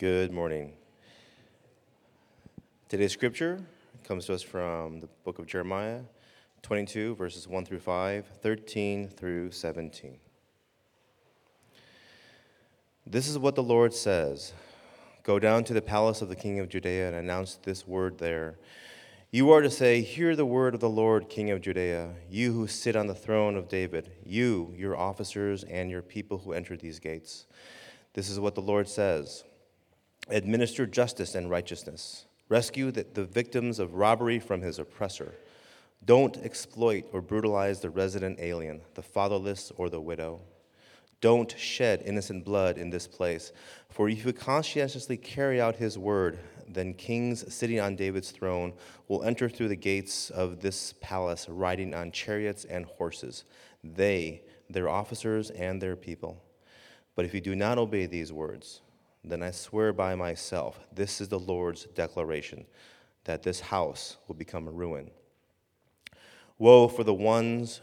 Good morning. Today's scripture comes to us from the book of Jeremiah 22, verses 1 through 5, 13 through 17. This is what the Lord says Go down to the palace of the king of Judea and announce this word there. You are to say, Hear the word of the Lord, King of Judea, you who sit on the throne of David, you, your officers, and your people who enter these gates. This is what the Lord says Administer justice and righteousness, rescue the, the victims of robbery from his oppressor. Don't exploit or brutalize the resident alien, the fatherless, or the widow. Don't shed innocent blood in this place. For if you conscientiously carry out his word, then kings sitting on David's throne will enter through the gates of this palace riding on chariots and horses, they, their officers, and their people. But if you do not obey these words, then I swear by myself, this is the Lord's declaration, that this house will become a ruin. Woe for the ones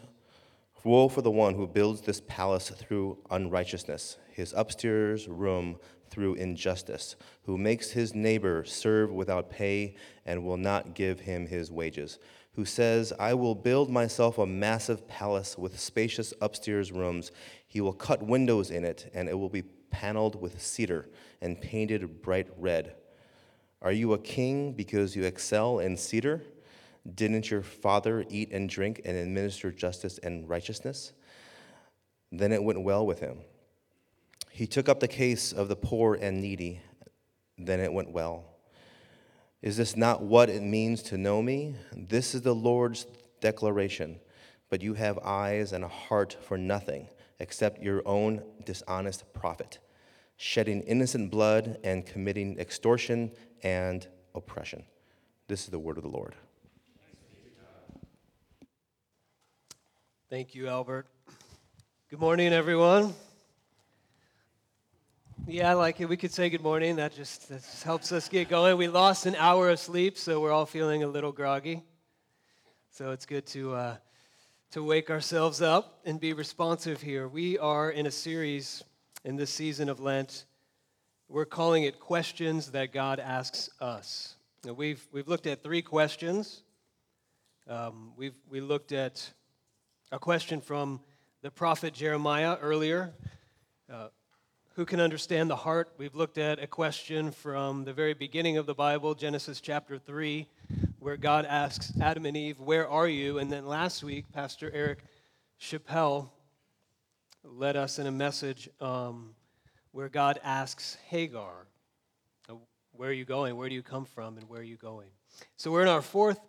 Woe for the one who builds this palace through unrighteousness, his upstairs room through injustice, who makes his neighbor serve without pay and will not give him his wages, who says, I will build myself a massive palace with spacious upstairs rooms. He will cut windows in it, and it will be paneled with cedar and painted bright red. Are you a king because you excel in cedar? Didn't your father eat and drink and administer justice and righteousness? Then it went well with him. He took up the case of the poor and needy. Then it went well. Is this not what it means to know me? This is the Lord's declaration. But you have eyes and a heart for nothing except your own dishonest profit, shedding innocent blood and committing extortion and oppression. This is the word of the Lord. Thank you, Albert. Good morning, everyone. Yeah, I like it. We could say good morning. That just, that just helps us get going. We lost an hour of sleep, so we're all feeling a little groggy. So it's good to, uh, to wake ourselves up and be responsive here. We are in a series in this season of Lent. We're calling it Questions That God Asks Us. Now, we've, we've looked at three questions. Um, we've we looked at a question from the prophet Jeremiah earlier. Uh, who can understand the heart? We've looked at a question from the very beginning of the Bible, Genesis chapter 3, where God asks Adam and Eve, Where are you? And then last week, Pastor Eric Chappelle led us in a message um, where God asks Hagar, Where are you going? Where do you come from? And where are you going? So we're in our fourth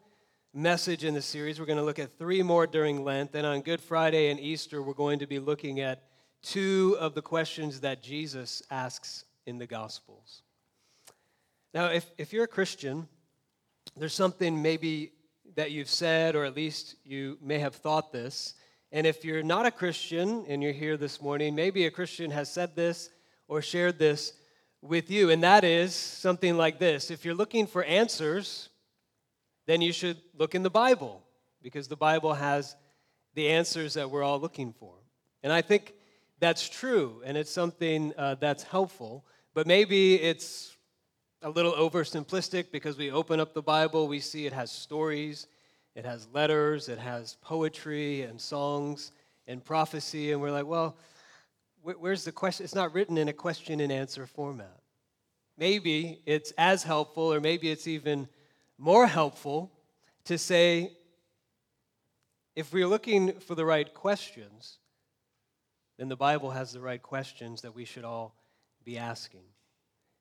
message in the series. We're going to look at three more during Lent. Then on Good Friday and Easter, we're going to be looking at two of the questions that Jesus asks in the Gospels. Now, if, if you're a Christian, there's something maybe that you've said, or at least you may have thought this. And if you're not a Christian and you're here this morning, maybe a Christian has said this or shared this with you, and that is something like this If you're looking for answers, then you should look in the Bible because the Bible has the answers that we're all looking for. And I think that's true and it's something uh, that's helpful, but maybe it's a little oversimplistic because we open up the Bible, we see it has stories, it has letters, it has poetry and songs and prophecy, and we're like, well, where's the question? It's not written in a question and answer format. Maybe it's as helpful, or maybe it's even more helpful to say if we're looking for the right questions, then the Bible has the right questions that we should all be asking.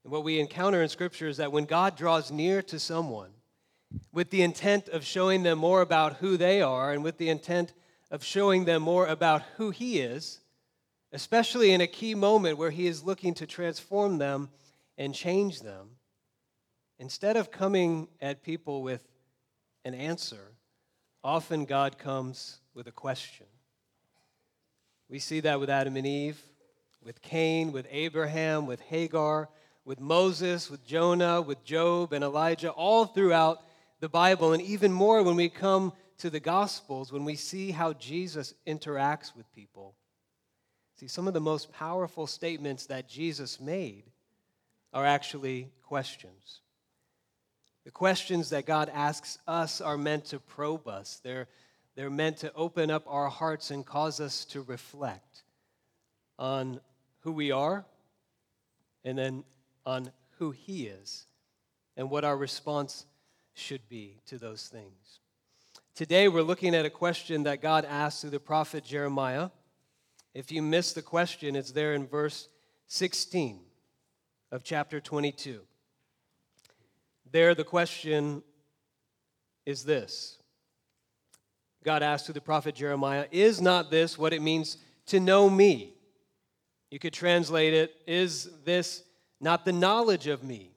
And what we encounter in Scripture is that when God draws near to someone with the intent of showing them more about who they are and with the intent of showing them more about who He is, especially in a key moment where He is looking to transform them and change them, Instead of coming at people with an answer, often God comes with a question. We see that with Adam and Eve, with Cain, with Abraham, with Hagar, with Moses, with Jonah, with Job and Elijah, all throughout the Bible, and even more when we come to the Gospels, when we see how Jesus interacts with people. See, some of the most powerful statements that Jesus made are actually questions. The questions that God asks us are meant to probe us. They're, they're meant to open up our hearts and cause us to reflect on who we are and then on who He is and what our response should be to those things. Today, we're looking at a question that God asked through the prophet Jeremiah. If you missed the question, it's there in verse 16 of chapter 22. There, the question is this God asked through the prophet Jeremiah, Is not this what it means to know me? You could translate it, Is this not the knowledge of me?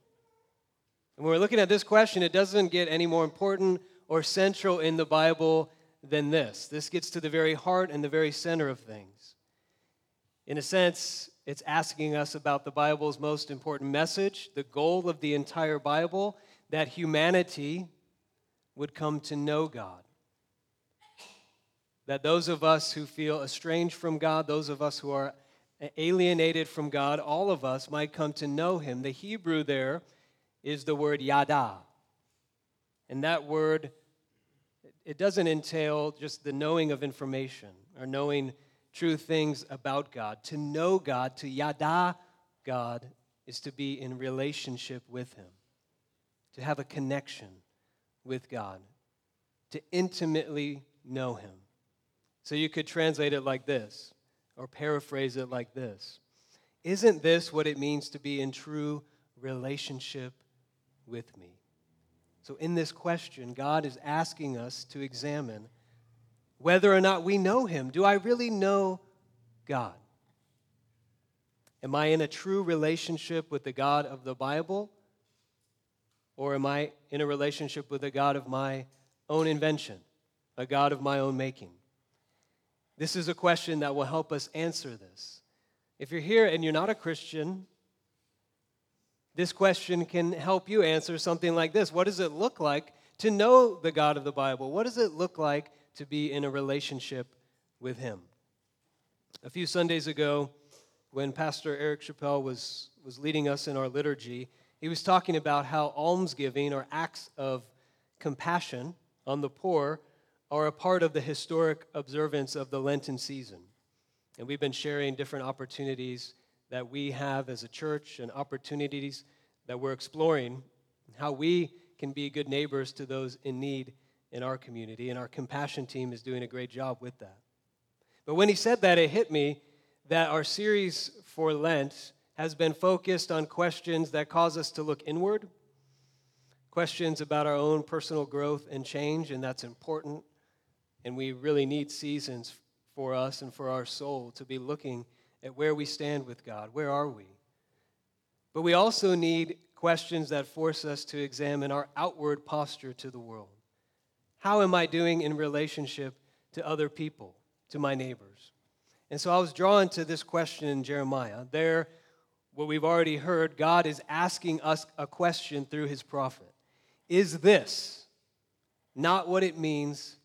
And when we're looking at this question, it doesn't get any more important or central in the Bible than this. This gets to the very heart and the very center of things. In a sense, it's asking us about the Bible's most important message, the goal of the entire Bible, that humanity would come to know God. That those of us who feel estranged from God, those of us who are alienated from God, all of us might come to know Him. The Hebrew there is the word yada. And that word, it doesn't entail just the knowing of information or knowing true things about God. To know God, to yada God, is to be in relationship with Him, to have a connection with God, to intimately know Him. So you could translate it like this, or paraphrase it like this Isn't this what it means to be in true relationship with me? So, in this question, God is asking us to examine whether or not we know Him. Do I really know God? Am I in a true relationship with the God of the Bible? Or am I in a relationship with a God of my own invention, a God of my own making? This is a question that will help us answer this. If you're here and you're not a Christian, this question can help you answer something like this What does it look like to know the God of the Bible? What does it look like to be in a relationship with Him? A few Sundays ago, when Pastor Eric Chappelle was, was leading us in our liturgy, he was talking about how almsgiving or acts of compassion on the poor are a part of the historic observance of the Lenten season. And we've been sharing different opportunities that we have as a church and opportunities that we're exploring, how we can be good neighbors to those in need in our community. And our compassion team is doing a great job with that. But when he said that, it hit me that our series for Lent has been focused on questions that cause us to look inward, questions about our own personal growth and change, and that's important. And we really need seasons for us and for our soul to be looking at where we stand with God. Where are we? But we also need questions that force us to examine our outward posture to the world. How am I doing in relationship to other people, to my neighbors? And so I was drawn to this question in Jeremiah. There, what we've already heard, God is asking us a question through his prophet Is this not what it means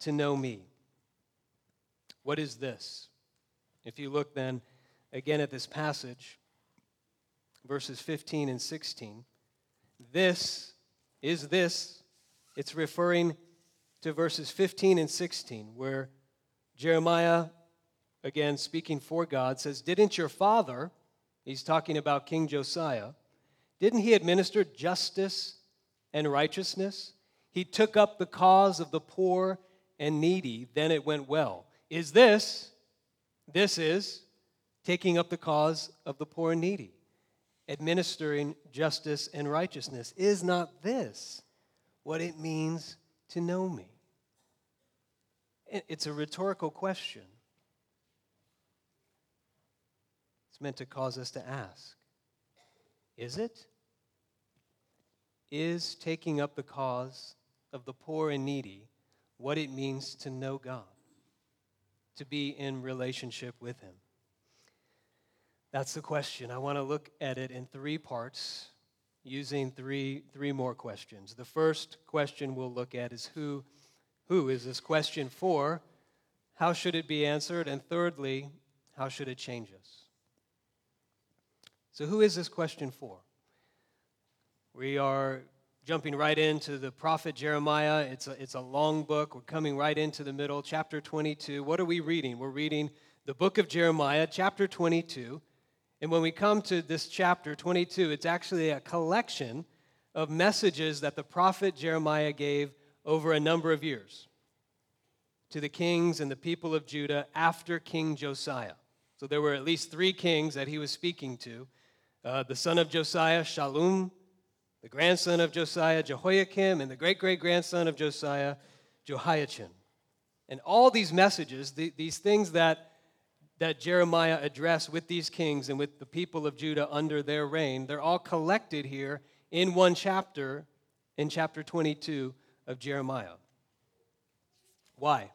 to know me? What is this? If you look then again at this passage, verses 15 and 16, this is this. It's referring to verses 15 and 16, where Jeremiah, again speaking for God, says, Didn't your father, he's talking about King Josiah, didn't he administer justice and righteousness? He took up the cause of the poor and needy, then it went well. Is this this is taking up the cause of the poor and needy, administering justice and righteousness. Is not this what it means to know me? It's a rhetorical question. It's meant to cause us to ask Is it? Is taking up the cause of the poor and needy what it means to know God? to be in relationship with Him? That's the question. I want to look at it in three parts using three, three more questions. The first question we'll look at is who, who is this question for? How should it be answered? And thirdly, how should it change us? So, who is this question for? We are jumping right into the prophet Jeremiah. It's a, it's a long book. We're coming right into the middle, chapter 22. What are we reading? We're reading the book of Jeremiah, chapter 22. And when we come to this chapter 22, it's actually a collection of messages that the prophet Jeremiah gave over a number of years to the kings and the people of Judah after King Josiah. So there were at least three kings that he was speaking to uh, the son of Josiah, Shallum, the grandson of Josiah, Jehoiakim, and the great great grandson of Josiah, Jehoiachin. And all these messages, the, these things that, that Jeremiah addressed with these kings and with the people of Judah under their reign, they're all collected here in one chapter, in chapter 22 of Jeremiah. Why?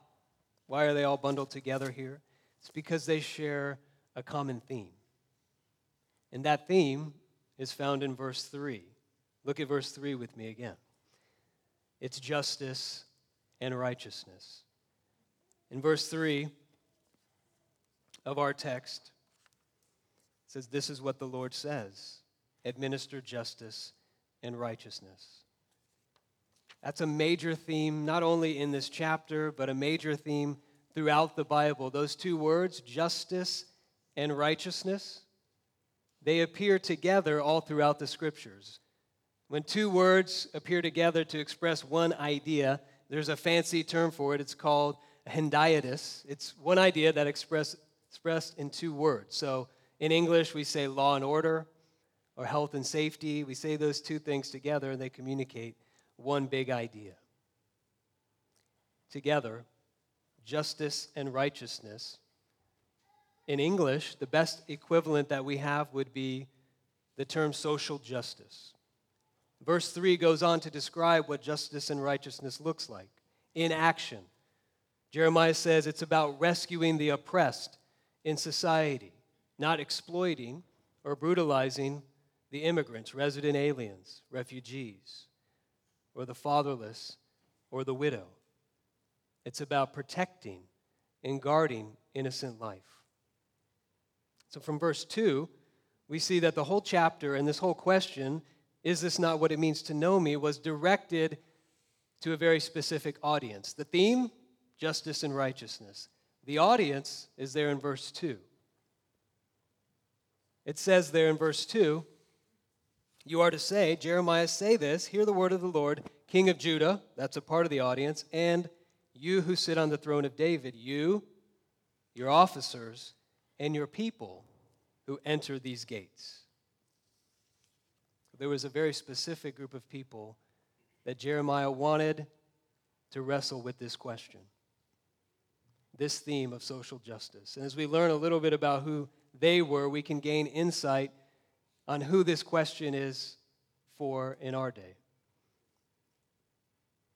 Why are they all bundled together here? It's because they share a common theme. And that theme is found in verse 3. Look at verse 3 with me again. It's justice and righteousness. In verse 3 of our text, it says, This is what the Lord says administer justice and righteousness. That's a major theme, not only in this chapter, but a major theme throughout the Bible. Those two words, justice and righteousness, they appear together all throughout the scriptures. When two words appear together to express one idea, there's a fancy term for it. It's called hendiadys. It's one idea that express, expressed in two words. So in English, we say law and order or health and safety. We say those two things together and they communicate one big idea. Together, justice and righteousness. In English, the best equivalent that we have would be the term social justice. Verse 3 goes on to describe what justice and righteousness looks like in action. Jeremiah says it's about rescuing the oppressed in society, not exploiting or brutalizing the immigrants, resident aliens, refugees, or the fatherless or the widow. It's about protecting and guarding innocent life. So from verse 2, we see that the whole chapter and this whole question is this not what it means to know me, was directed to a very specific audience. The theme, justice and righteousness. The audience is there in verse 2. It says there in verse 2, you are to say, Jeremiah, say this, hear the word of the Lord, King of Judah, that's a part of the audience, and you who sit on the throne of David, you, your officers, and your people who enter these gates. There was a very specific group of people that Jeremiah wanted to wrestle with this question, this theme of social justice. And as we learn a little bit about who they were, we can gain insight on who this question is for in our day.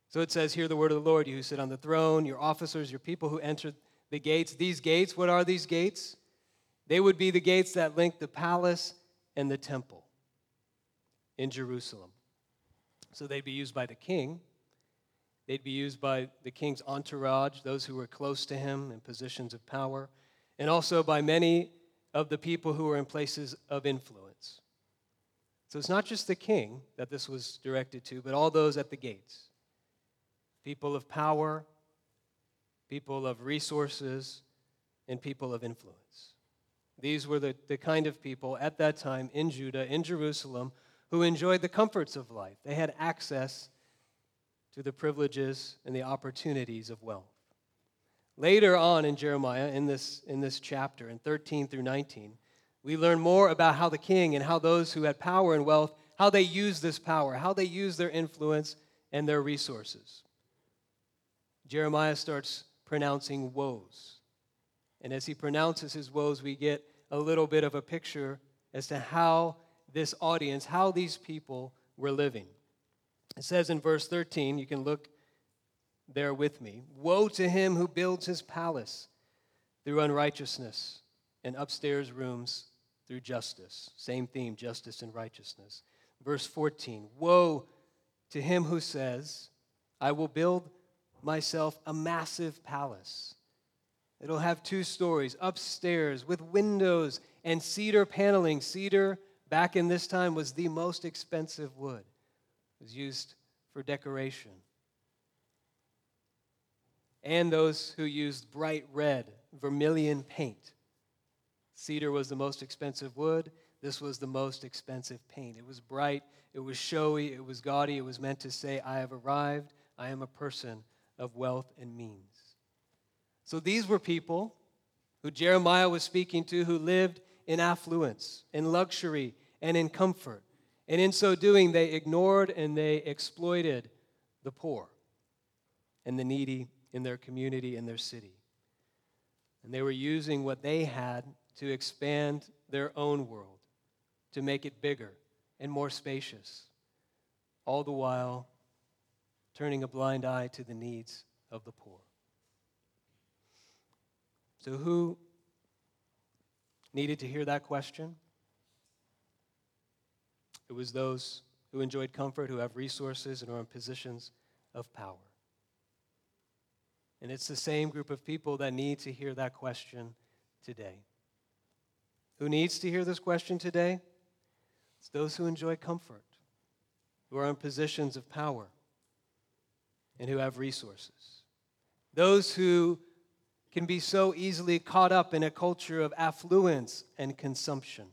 So it says, Hear the word of the Lord, you who sit on the throne, your officers, your people who enter the gates. These gates, what are these gates? They would be the gates that link the palace and the temple in Jerusalem. So they'd be used by the king. They'd be used by the king's entourage, those who were close to him in positions of power, and also by many of the people who were in places of influence. So it's not just the king that this was directed to, but all those at the gates people of power, people of resources, and people of influence. These were the, the kind of people at that time in Judah, in Jerusalem, who enjoyed the comforts of life. They had access to the privileges and the opportunities of wealth. Later on in Jeremiah, in this, in this chapter, in 13 through 19, we learn more about how the king and how those who had power and wealth, how they used this power, how they used their influence and their resources. Jeremiah starts pronouncing woes. And as he pronounces his woes, we get a little bit of a picture as to how this audience, how these people were living. It says in verse 13, you can look there with me Woe to him who builds his palace through unrighteousness and upstairs rooms through justice. Same theme, justice and righteousness. Verse 14 Woe to him who says, I will build myself a massive palace. It'll have two stories upstairs with windows and cedar paneling, cedar back in this time was the most expensive wood. It was used for decoration. And those who used bright red, vermilion paint. Cedar was the most expensive wood. This was the most expensive paint. It was bright, it was showy, it was gaudy. It was meant to say, I have arrived, I am a person of wealth and means. So these were people who Jeremiah was speaking to who lived in affluence, in luxury, and in comfort. And in so doing, they ignored and they exploited the poor and the needy in their community, in their city. And they were using what they had to expand their own world, to make it bigger and more spacious, all the while turning a blind eye to the needs of the poor. So, who needed to hear that question? It was those who enjoyed comfort, who have resources, and are in positions of power. And it's the same group of people that need to hear that question today. Who needs to hear this question today? It's those who enjoy comfort, who are in positions of power, and who have resources. Those who can be so easily caught up in a culture of affluence and consumption.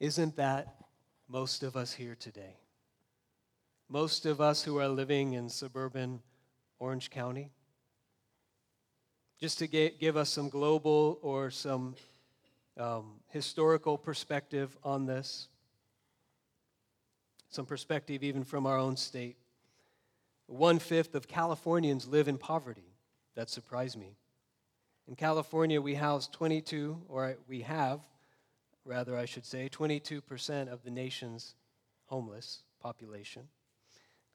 Isn't that most of us here today? Most of us who are living in suburban Orange County? Just to give us some global or some um, historical perspective on this, some perspective even from our own state. One fifth of Californians live in poverty. That surprised me. In California, we house 22, or we have, rather, I should say, 22% of the nation's homeless population.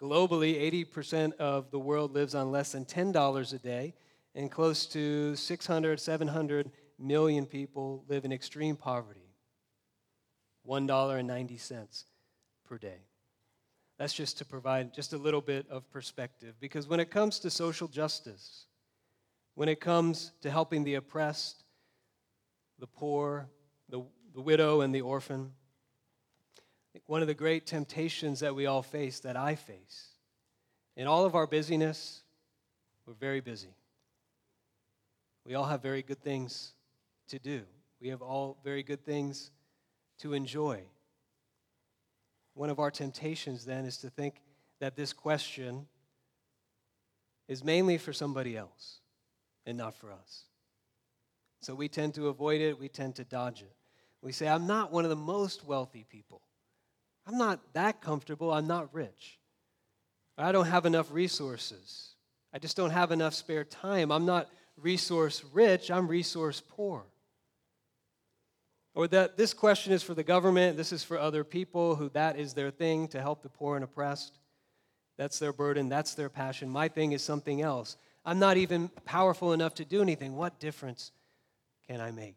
Globally, 80% of the world lives on less than $10 a day, and close to 600, 700 million people live in extreme poverty. $1.90 per day. That's just to provide just a little bit of perspective. Because when it comes to social justice, when it comes to helping the oppressed, the poor, the, the widow, and the orphan, one of the great temptations that we all face, that I face, in all of our busyness, we're very busy. We all have very good things to do. We have all very good things to enjoy. One of our temptations then is to think that this question is mainly for somebody else and not for us. So we tend to avoid it, we tend to dodge it. We say, I'm not one of the most wealthy people. I'm not that comfortable, I'm not rich. I don't have enough resources. I just don't have enough spare time. I'm not resource rich, I'm resource poor. Or that this question is for the government, this is for other people who that is their thing to help the poor and oppressed. That's their burden, that's their passion. My thing is something else. I'm not even powerful enough to do anything. What difference can I make?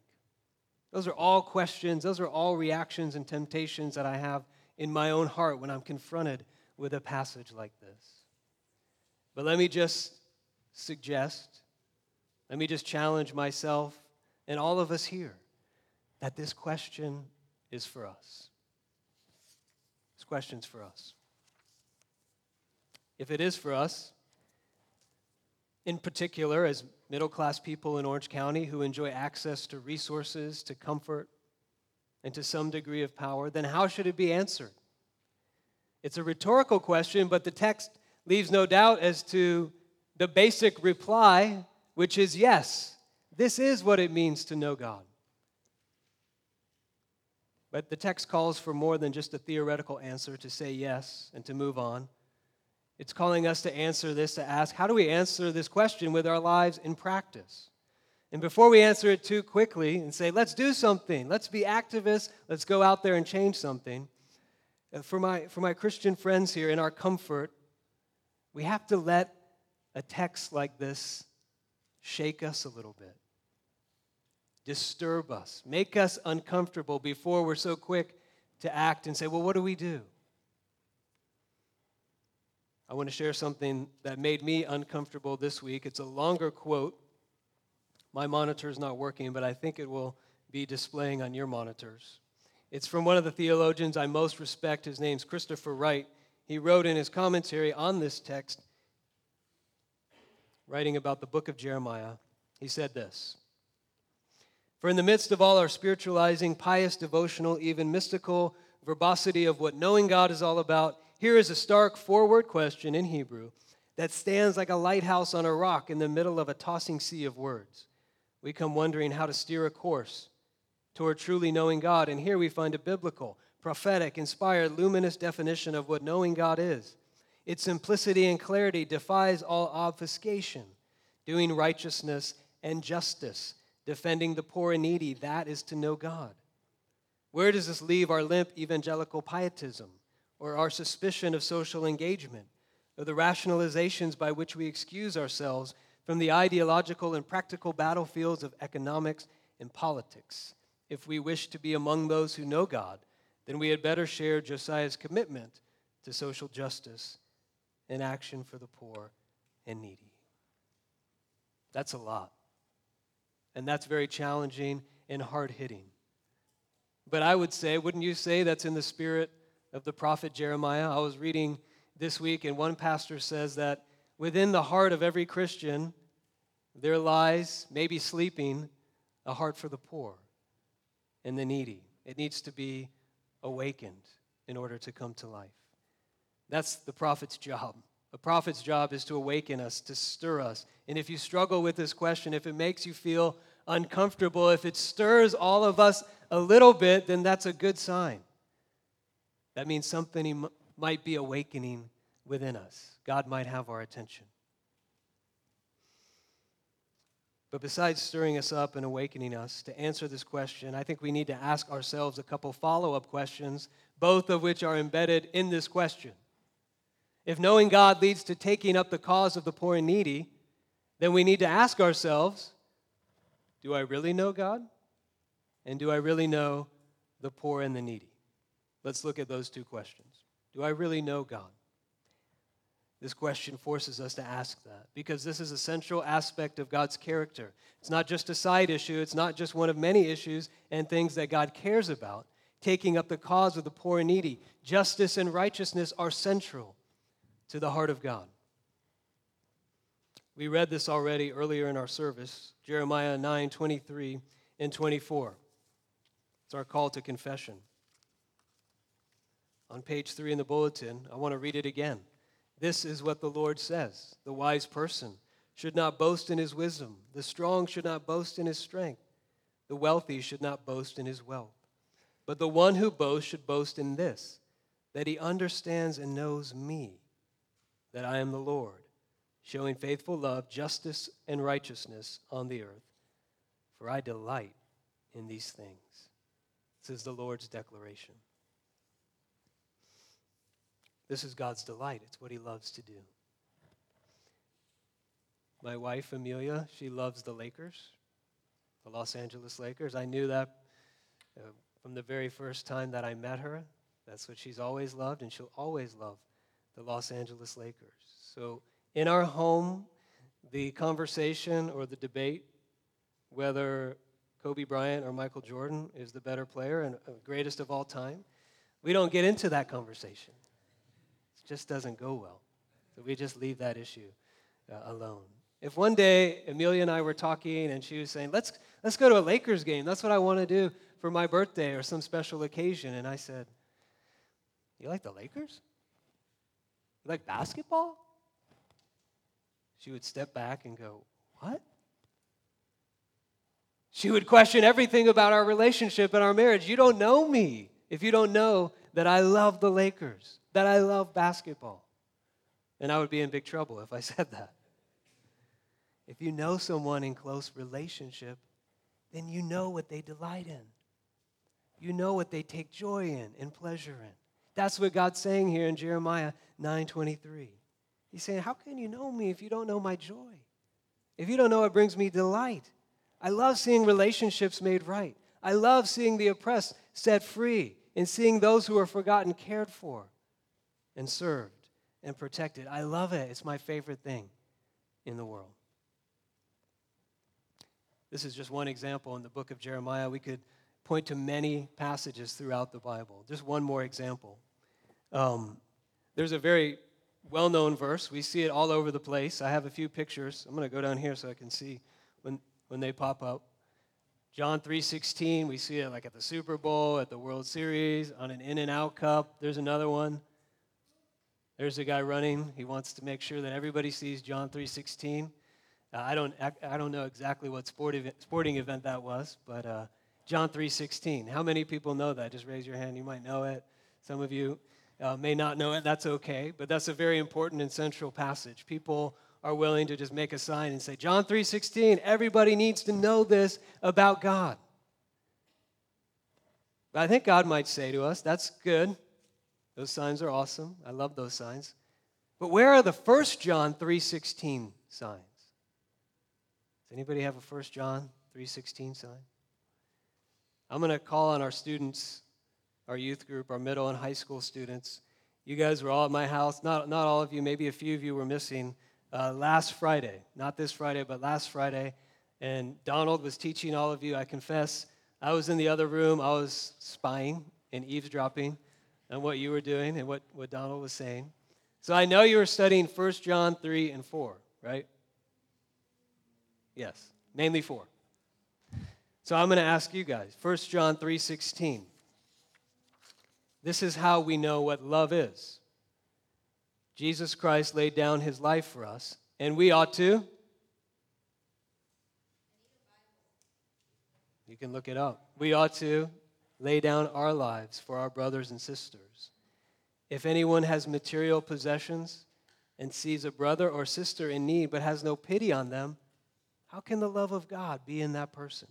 Those are all questions, those are all reactions and temptations that I have in my own heart when I'm confronted with a passage like this. But let me just suggest, let me just challenge myself and all of us here that this question is for us. This question's for us. If it is for us, in particular, as middle class people in Orange County who enjoy access to resources, to comfort, and to some degree of power, then how should it be answered? It's a rhetorical question, but the text leaves no doubt as to the basic reply, which is yes, this is what it means to know God. But the text calls for more than just a theoretical answer to say yes and to move on. It's calling us to answer this, to ask, how do we answer this question with our lives in practice? And before we answer it too quickly and say, let's do something, let's be activists, let's go out there and change something, uh, for my, for my Christian friends here, in our comfort, we have to let a text like this shake us a little bit disturb us, make us uncomfortable before we're so quick to act and say, well, what do we do? I want to share something that made me uncomfortable this week. It's a longer quote. My monitor is not working, but I think it will be displaying on your monitors. It's from one of the theologians I most respect. His name's Christopher Wright. He wrote in his commentary on this text, writing about the book of Jeremiah, he said this For in the midst of all our spiritualizing, pious, devotional, even mystical verbosity of what knowing God is all about, here is a stark forward question in Hebrew that stands like a lighthouse on a rock in the middle of a tossing sea of words. We come wondering how to steer a course toward truly knowing God, and here we find a biblical, prophetic, inspired, luminous definition of what knowing God is. Its simplicity and clarity defies all obfuscation. Doing righteousness and justice, defending the poor and needy, that is to know God. Where does this leave our limp evangelical pietism or our suspicion of social engagement? or the rationalizations by which we excuse ourselves from the ideological and practical battlefields of economics and politics. If we wish to be among those who know God, then we had better share Josiah's commitment to social justice and action for the poor and needy. That's a lot. And that's very challenging and hard hitting. But I would say, wouldn't you say that's in the spirit of the prophet Jeremiah? I was reading this week, and one pastor says that within the heart of every Christian, there lies, maybe sleeping, a heart for the poor and the needy. It needs to be awakened in order to come to life. That's the prophet's job. A prophet's job is to awaken us, to stir us. And if you struggle with this question, if it makes you feel uncomfortable, if it stirs all of us a little bit, then that's a good sign. That means something might be awakening within us. God might have our attention. But besides stirring us up and awakening us to answer this question, I think we need to ask ourselves a couple follow up questions, both of which are embedded in this question. If knowing God leads to taking up the cause of the poor and needy, then we need to ask ourselves do I really know God? And do I really know the poor and the needy? Let's look at those two questions. Do I really know God? This question forces us to ask that because this is a central aspect of God's character. It's not just a side issue, it's not just one of many issues and things that God cares about. Taking up the cause of the poor and needy, justice and righteousness are central to the heart of God. We read this already earlier in our service, Jeremiah 9 23 and 24. It's our call to confession. On page three in the bulletin, I want to read it again. This is what the Lord says The wise person should not boast in his wisdom, the strong should not boast in his strength, the wealthy should not boast in his wealth. But the one who boasts should boast in this that he understands and knows me, that I am the Lord, showing faithful love, justice, and righteousness on the earth. For I delight in these things. This is the Lord's declaration. This is God's delight. It's what He loves to do. My wife, Amelia, she loves the Lakers, the Los Angeles Lakers. I knew that uh, from the very first time that I met her. That's what she's always loved, and she'll always love the Los Angeles Lakers. So in our home, the conversation or the debate, whether Kobe Bryant or Michael Jordan is the better player and uh, greatest of all time, we don't get into that conversation It just doesn't go well. So we just leave that issue uh, alone. If one day Amelia and I were talking and she was saying, let's, let's go to a Lakers game, that's what I want to do for my birthday or some special occasion. And I said, You like the Lakers? Like basketball? She would step back and go, What? She would question everything about our relationship and our marriage. You don't know me if you don't know that I love the Lakers that I love basketball. And I would be in big trouble if I said that. If you know someone in close relationship, then you know what they delight in. You know what they take joy in and pleasure in. That's what God's saying here in Jeremiah 9:23. He's saying, "How can you know me if you don't know my joy? If you don't know it brings me delight. I love seeing relationships made right. I love seeing the oppressed set free and seeing those who are forgotten cared for and served and protected. I love it. It's my favorite thing in the world. This is just one example in the book of Jeremiah. We could point to many passages throughout the Bible. Just one more example. Um, there's a very well known verse. We see it all over the place. I have a few pictures. I'm going to go down here so I can see when, when they pop up. John 3:16, we see it like at the Super Bowl, at the World Series, on an In-N-Out cup. There's another one. There's a guy running. He wants to make sure that everybody sees John 3:16. Uh, I don't I don't know exactly what sporting sporting event that was, but uh, John 3:16. How many people know that? Just raise your hand. You might know it. Some of you uh, may not know it. That's okay, but that's a very important and central passage. People are willing to just make a sign and say, John 3:16, everybody needs to know this about God. But I think God might say to us, that's good. Those signs are awesome. I love those signs. But where are the first John 3:16 signs? Does anybody have a first John 3:16 sign? I'm going to call on our students, our youth group, our middle and high school students. You guys were all at my house. Not, not all of you, maybe a few of you were missing uh, last Friday, not this Friday, but last Friday. And Donald was teaching all of you. I confess, I was in the other room. I was spying and eavesdropping on what you were doing and what, what Donald was saying. So I know you were studying 1 John 3 and 4, right? Yes, mainly 4. So I'm going to ask you guys 1 John 3:16. This is how we know what love is. Jesus Christ laid down his life for us, and we ought to. You can look it up. We ought to lay down our lives for our brothers and sisters. If anyone has material possessions and sees a brother or sister in need but has no pity on them, how can the love of God be in that person?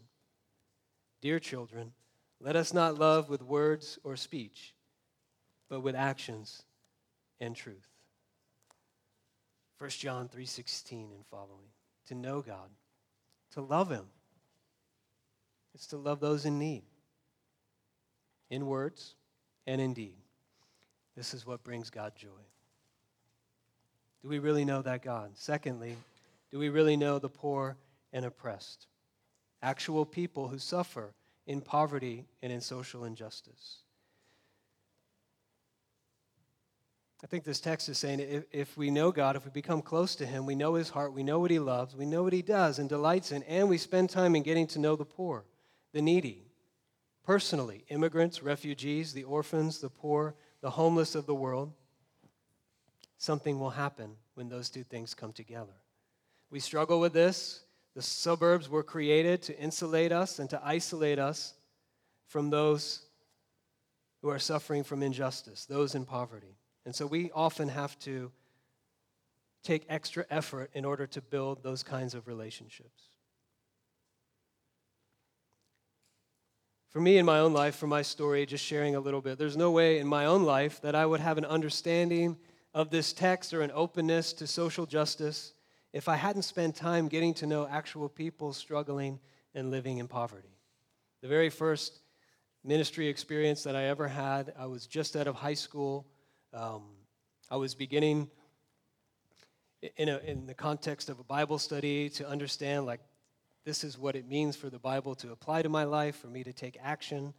Dear children, let us not love with words or speech, but with actions and truth. 1 John 3:16 and following. To know God, to love him. is to love those in need. In words and in deed. This is what brings God joy. Do we really know that God? Secondly, do we really know the poor and oppressed? Actual people who suffer in poverty and in social injustice. I think this text is saying if, if we know God, if we become close to Him, we know His heart, we know what He loves, we know what He does and delights in, and we spend time in getting to know the poor, the needy, personally, immigrants, refugees, the orphans, the poor, the homeless of the world, something will happen when those two things come together. We struggle with this. The suburbs were created to insulate us and to isolate us from those who are suffering from injustice, those in poverty. And so we often have to take extra effort in order to build those kinds of relationships. For me in my own life, for my story, just sharing a little bit, there's no way in my own life that I would have an understanding of this text or an openness to social justice if I hadn't spent time getting to know actual people struggling and living in poverty. The very first ministry experience that I ever had, I was just out of high school. Um, I was beginning in, a, in the context of a Bible study to understand, like, this is what it means for the Bible to apply to my life, for me to take action.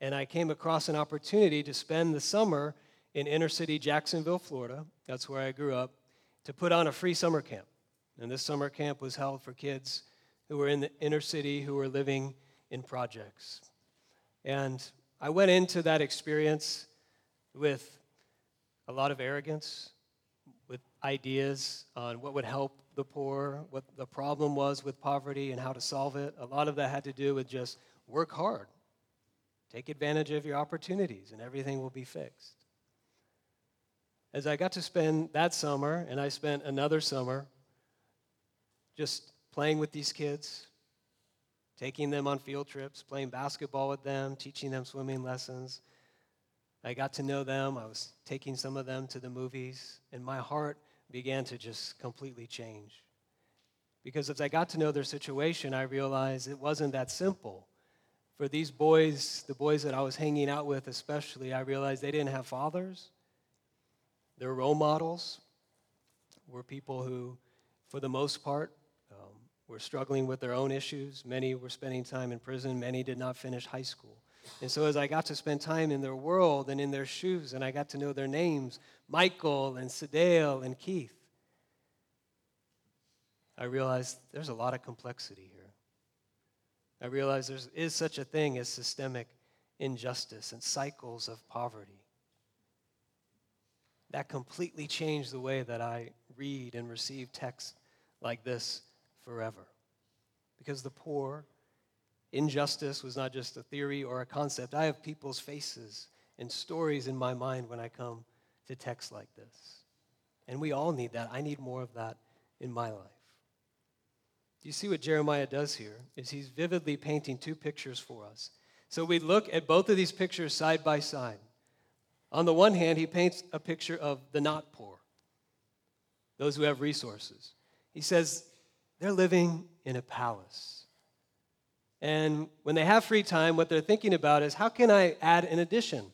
And I came across an opportunity to spend the summer in inner city Jacksonville, Florida. That's where I grew up, to put on a free summer camp. And this summer camp was held for kids who were in the inner city who were living in projects. And I went into that experience with a lot of arrogance with ideas on what would help the poor, what the problem was with poverty, and how to solve it. A lot of that had to do with just work hard, take advantage of your opportunities, and everything will be fixed. As I got to spend that summer, and I spent another summer just playing with these kids, taking them on field trips, playing basketball with them, teaching them swimming lessons, I got to know them. I was taking some of them to the movies, and my heart began to just completely change. Because as I got to know their situation, I realized it wasn't that simple. For these boys, the boys that I was hanging out with especially, I realized they didn't have fathers. Their role models were people who, for the most part, were struggling with their own issues. Many were spending time in prison. Many did not finish high school. And so, as I got to spend time in their world and in their shoes, and I got to know their names Michael and Sadale and Keith, I realized there's a lot of complexity here. I realized there is such a thing as systemic injustice and cycles of poverty. That completely changed the way that I read and receive texts like this forever. Because the poor, injustice was not just a theory or a concept. I have people's faces and stories in my mind when I come to texts like this. And we all need that. I need more of that in my life. Do you see what Jeremiah does here? Is he's vividly painting two pictures for us. So we look at both of these pictures side by side. On the one hand, he paints a picture of the not poor, those who have resources. He says they're living in a palace. And when they have free time, what they're thinking about is how can I add an addition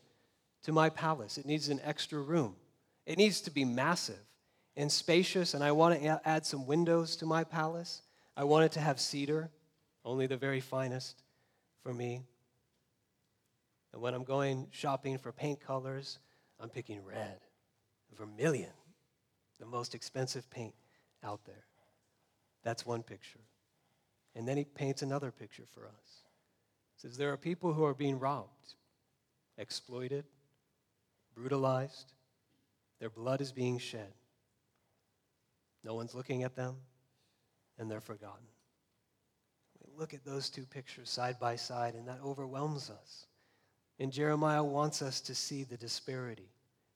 to my palace? It needs an extra room, it needs to be massive and spacious, and I want to add some windows to my palace. I want it to have cedar, only the very finest for me. And when I'm going shopping for paint colors, I'm picking red, vermilion, the most expensive paint out there. That's one picture. And then he paints another picture for us. He says there are people who are being robbed, exploited, brutalized. Their blood is being shed. No one's looking at them, and they're forgotten. We look at those two pictures side by side, and that overwhelms us. And Jeremiah wants us to see the disparity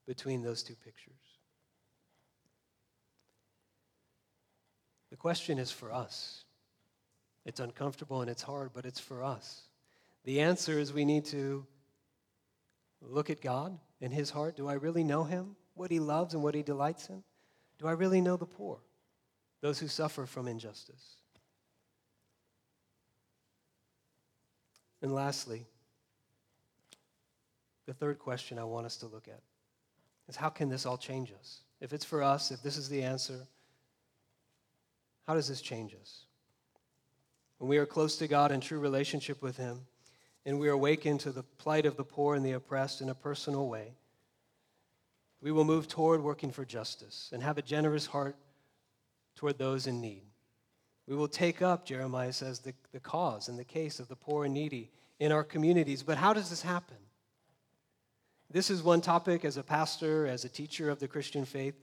between those two pictures. The question is for us. It's uncomfortable and it's hard, but it's for us. The answer is we need to look at God and His heart. Do I really know Him? What He loves and what He delights in? Do I really know the poor, those who suffer from injustice? And lastly, the third question I want us to look at is how can this all change us? If it's for us, if this is the answer, how does this change us? When we are close to God in true relationship with Him, and we are awakened to the plight of the poor and the oppressed in a personal way, we will move toward working for justice and have a generous heart toward those in need. We will take up, Jeremiah says, the, the cause and the case of the poor and needy in our communities. But how does this happen? This is one topic as a pastor, as a teacher of the Christian faith,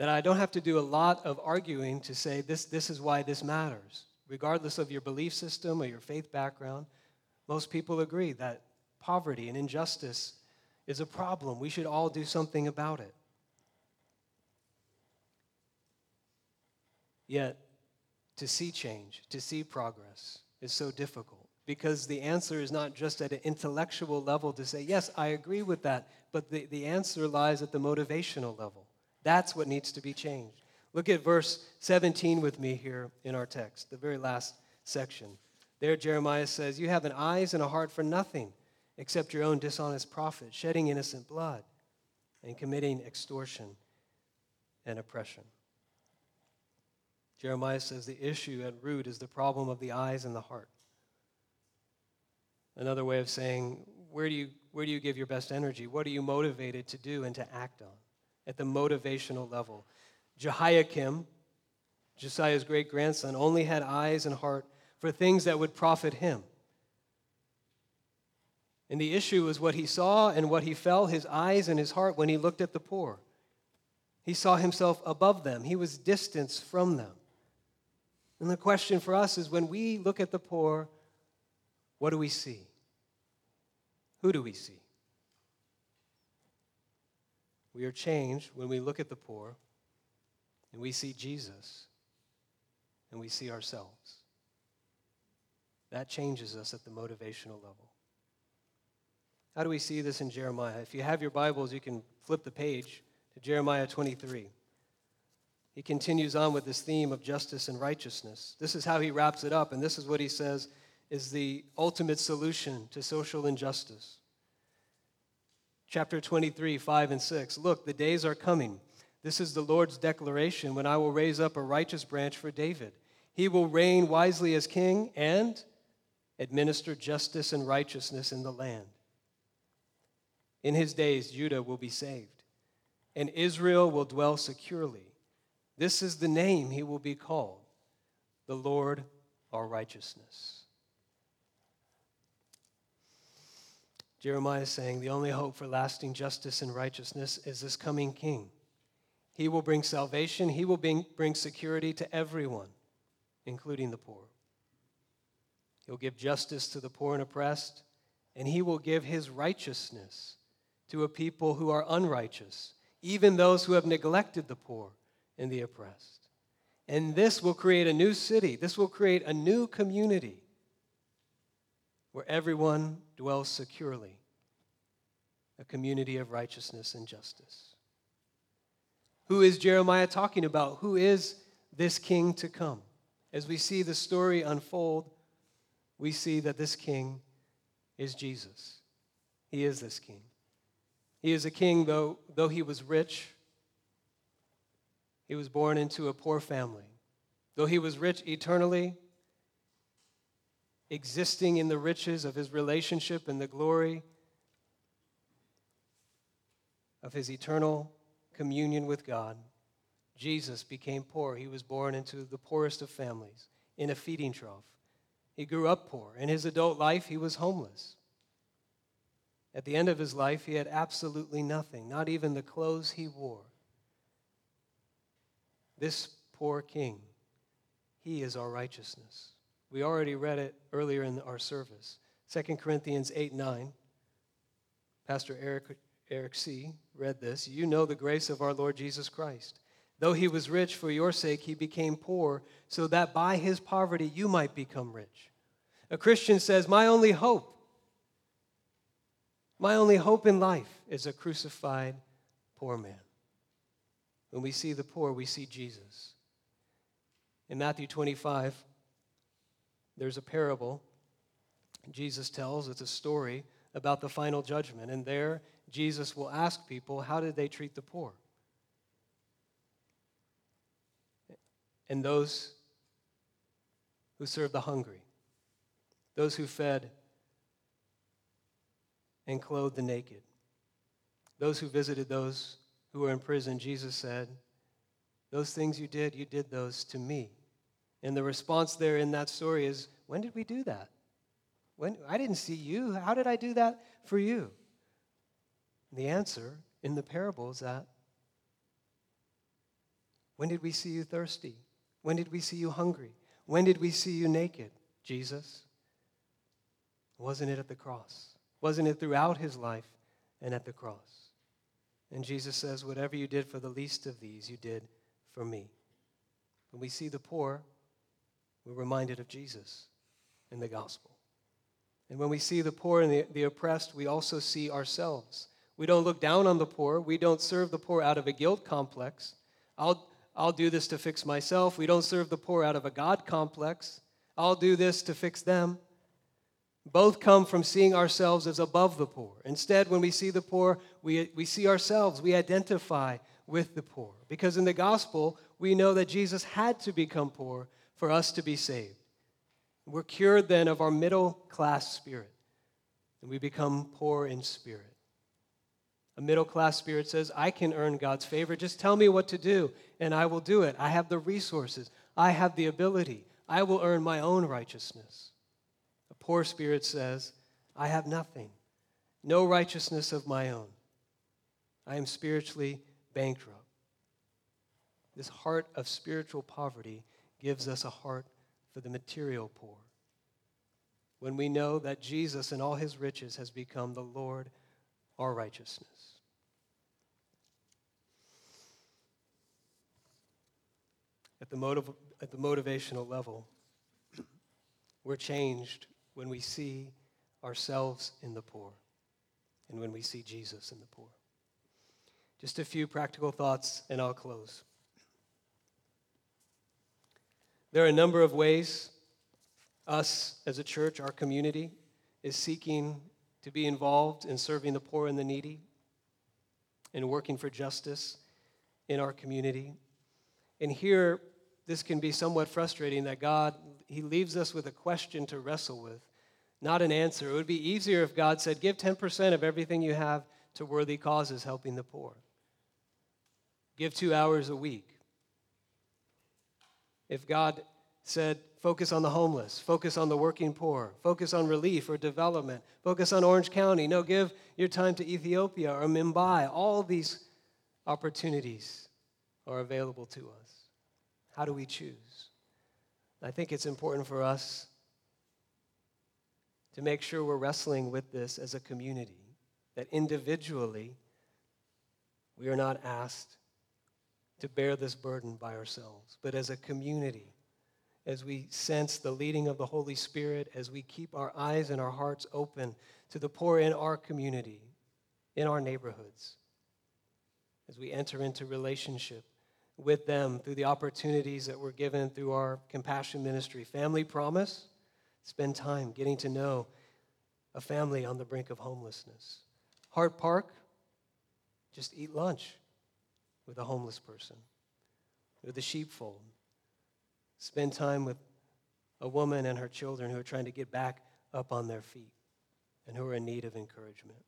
that I don't have to do a lot of arguing to say this, this is why this matters. Regardless of your belief system or your faith background, most people agree that poverty and injustice is a problem. We should all do something about it. Yet, to see change, to see progress, is so difficult because the answer is not just at an intellectual level to say, yes, I agree with that, but the, the answer lies at the motivational level. That's what needs to be changed. Look at verse 17 with me here in our text, the very last section. There, Jeremiah says, You have an eyes and a heart for nothing except your own dishonest profit, shedding innocent blood, and committing extortion and oppression. Jeremiah says the issue at root is the problem of the eyes and the heart. Another way of saying, where do you, where do you give your best energy? What are you motivated to do and to act on at the motivational level? Jehoiakim, Josiah's great grandson, only had eyes and heart for things that would profit him. And the issue was what he saw and what he felt, his eyes and his heart, when he looked at the poor. He saw himself above them, he was distanced from them. And the question for us is when we look at the poor, what do we see? Who do we see? We are changed when we look at the poor and we see Jesus and we see ourselves. That changes us at the motivational level. How do we see this in Jeremiah? If you have your Bibles, you can flip the page to Jeremiah 23. He continues on with this theme of justice and righteousness. This is how he wraps it up, and this is what he says is the ultimate solution to social injustice. Chapter 23, 5 and 6. Look, the days are coming. This is the Lord's declaration when I will raise up a righteous branch for David. He will reign wisely as king and administer justice and righteousness in the land. In his days, Judah will be saved, and Israel will dwell securely. This is the name he will be called the Lord our righteousness. Jeremiah is saying the only hope for lasting justice and righteousness is this coming king. He will bring salvation, he will bring, security to everyone, including the poor. He'll give justice to the poor and oppressed, and he will give his righteousness to a people who are unrighteous, even those who have neglected the poor and the oppressed. And this will create a new city. This will create a new community where everyone dwells securely, a community of righteousness and justice. Who is Jeremiah talking about? Who is this king to come? As we see the story unfold, we see that this king is Jesus. He is this king. He is a king, though, though he was rich, he was born into a poor family. Though he was rich eternally, existing in the riches of his relationship and the glory of his eternal communion with God, Jesus became poor. He was born into the poorest of families in a feeding trough. He grew up poor. In his adult life, he was homeless. At the end of his life, he had absolutely nothing, not even the clothes he wore. This poor king, he is our righteousness. We already read it earlier in our service. 2 Corinthians 8 9. Pastor Eric, Eric C. read this. You know the grace of our Lord Jesus Christ. Though he was rich, for your sake he became poor, so that by his poverty you might become rich. A Christian says, My only hope my only hope in life is a crucified poor man. When we see the poor, we see Jesus. In Matthew 25, there's a parable Jesus tells. It's a story about the final judgment. And there, Jesus will ask people, How did they treat the poor? And those who served the hungry, those who fed and clothed the naked. Those who visited those who were in prison, Jesus said, Those things you did, you did those to me. And the response there in that story is, When did we do that? When, I didn't see you. How did I do that for you? And the answer in the parable is that when did we see you thirsty? When did we see you hungry? When did we see you naked? Jesus. Wasn't it at the cross? Wasn't it throughout his life and at the cross? And Jesus says, Whatever you did for the least of these, you did for me. When we see the poor, we're reminded of Jesus in the gospel. And when we see the poor and the, the oppressed, we also see ourselves. We don't look down on the poor. We don't serve the poor out of a guilt complex. I'll, I'll do this to fix myself. We don't serve the poor out of a God complex. I'll do this to fix them. Both come from seeing ourselves as above the poor. Instead, when we see the poor, we, we see ourselves, we identify with the poor. Because in the gospel, we know that Jesus had to become poor for us to be saved. We're cured then of our middle class spirit, and we become poor in spirit. A middle class spirit says, I can earn God's favor. Just tell me what to do, and I will do it. I have the resources, I have the ability. I will earn my own righteousness A poor spirit says, I have nothing, no righteousness of my own. I am spiritually bankrupt. This heart of spiritual poverty gives us a heart for the material poor. When we know that Jesus and all his riches has become the Lord, our righteousness. At the, motiv- at the motivational level, we're changed when we see ourselves in the poor and when we see Jesus in the poor. Just a few practical thoughts, and I'll close. There are a number of ways us as a church, our community, is seeking to be involved in serving the poor and the needy and working for justice in our community. And here, this can be somewhat frustrating that God, He leaves us with a question to wrestle with, not an answer. It would be easier if God said, Give 10% of everything you have to worthy causes helping the poor. Give two hours a week. If God said, focus on the homeless, focus on the working poor, focus on relief or development, focus on Orange County. No, give your time to Ethiopia or Mumbai. All these opportunities are available to us. How do we choose? I think it's important for us to make sure we're wrestling with this as a community, that individually we are not asked to bear this burden by ourselves, but as a community as we sense the leading of the Holy Spirit, as we keep our eyes and our hearts open to the poor in our community, in our neighborhoods, as we enter into relationship with them through the opportunities that we're given through our compassion ministry. Family promise, spend time getting to know a family on the brink of homelessness. Hart Park, just eat lunch with a homeless person, with the sheepfold spend time with a woman and her children who are trying to get back up on their feet and who are in need of encouragement.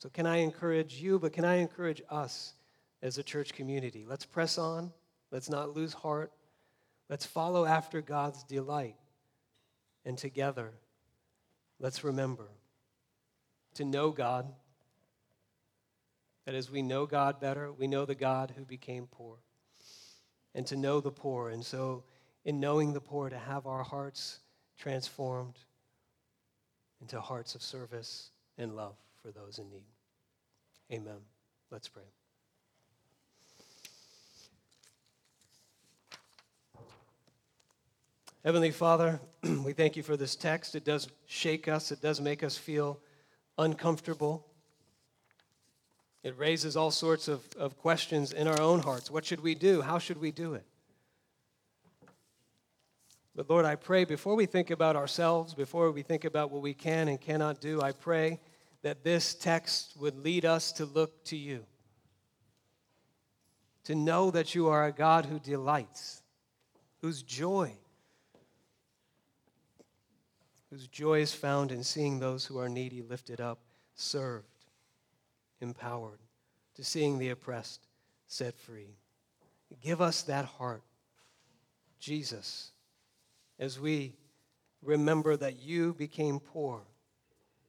So, can I encourage you, but can I encourage us as a church community? Let's press on. Let's not lose heart. Let's follow after God's delight. And together, let's remember to know God. That as we know God better, we know the God who became poor and to know the poor. And so, in knowing the poor, to have our hearts transformed into hearts of service and love for those in need. Amen. Let's pray. Heavenly Father, we thank you for this text. It does shake us, it does make us feel uncomfortable. It raises all sorts of, of questions in our own hearts. What should we do? How should we do it? But Lord, I pray before we think about ourselves, before we think about what we can and cannot do, I pray that this text would lead us to look to you. To know that you are a God who delights, whose joy, whose joy is found in seeing those who are needy lifted up, served empowered, to seeing the oppressed set free. Give us that heart, Jesus, as we remember that you became poor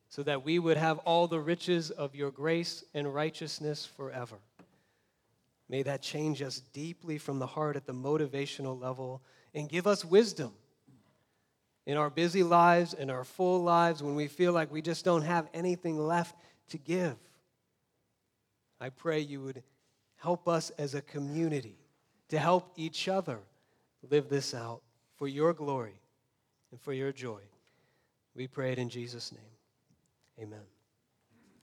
so that we would have all the riches of your grace and righteousness forever. May that change us deeply from the heart at the motivational level and give us wisdom in our busy lives, in our full lives, when we feel like we just don't have anything left to give. I pray you would help us as a community to help each other live this out for your glory and for your joy. We pray it in Jesus' name. Amen.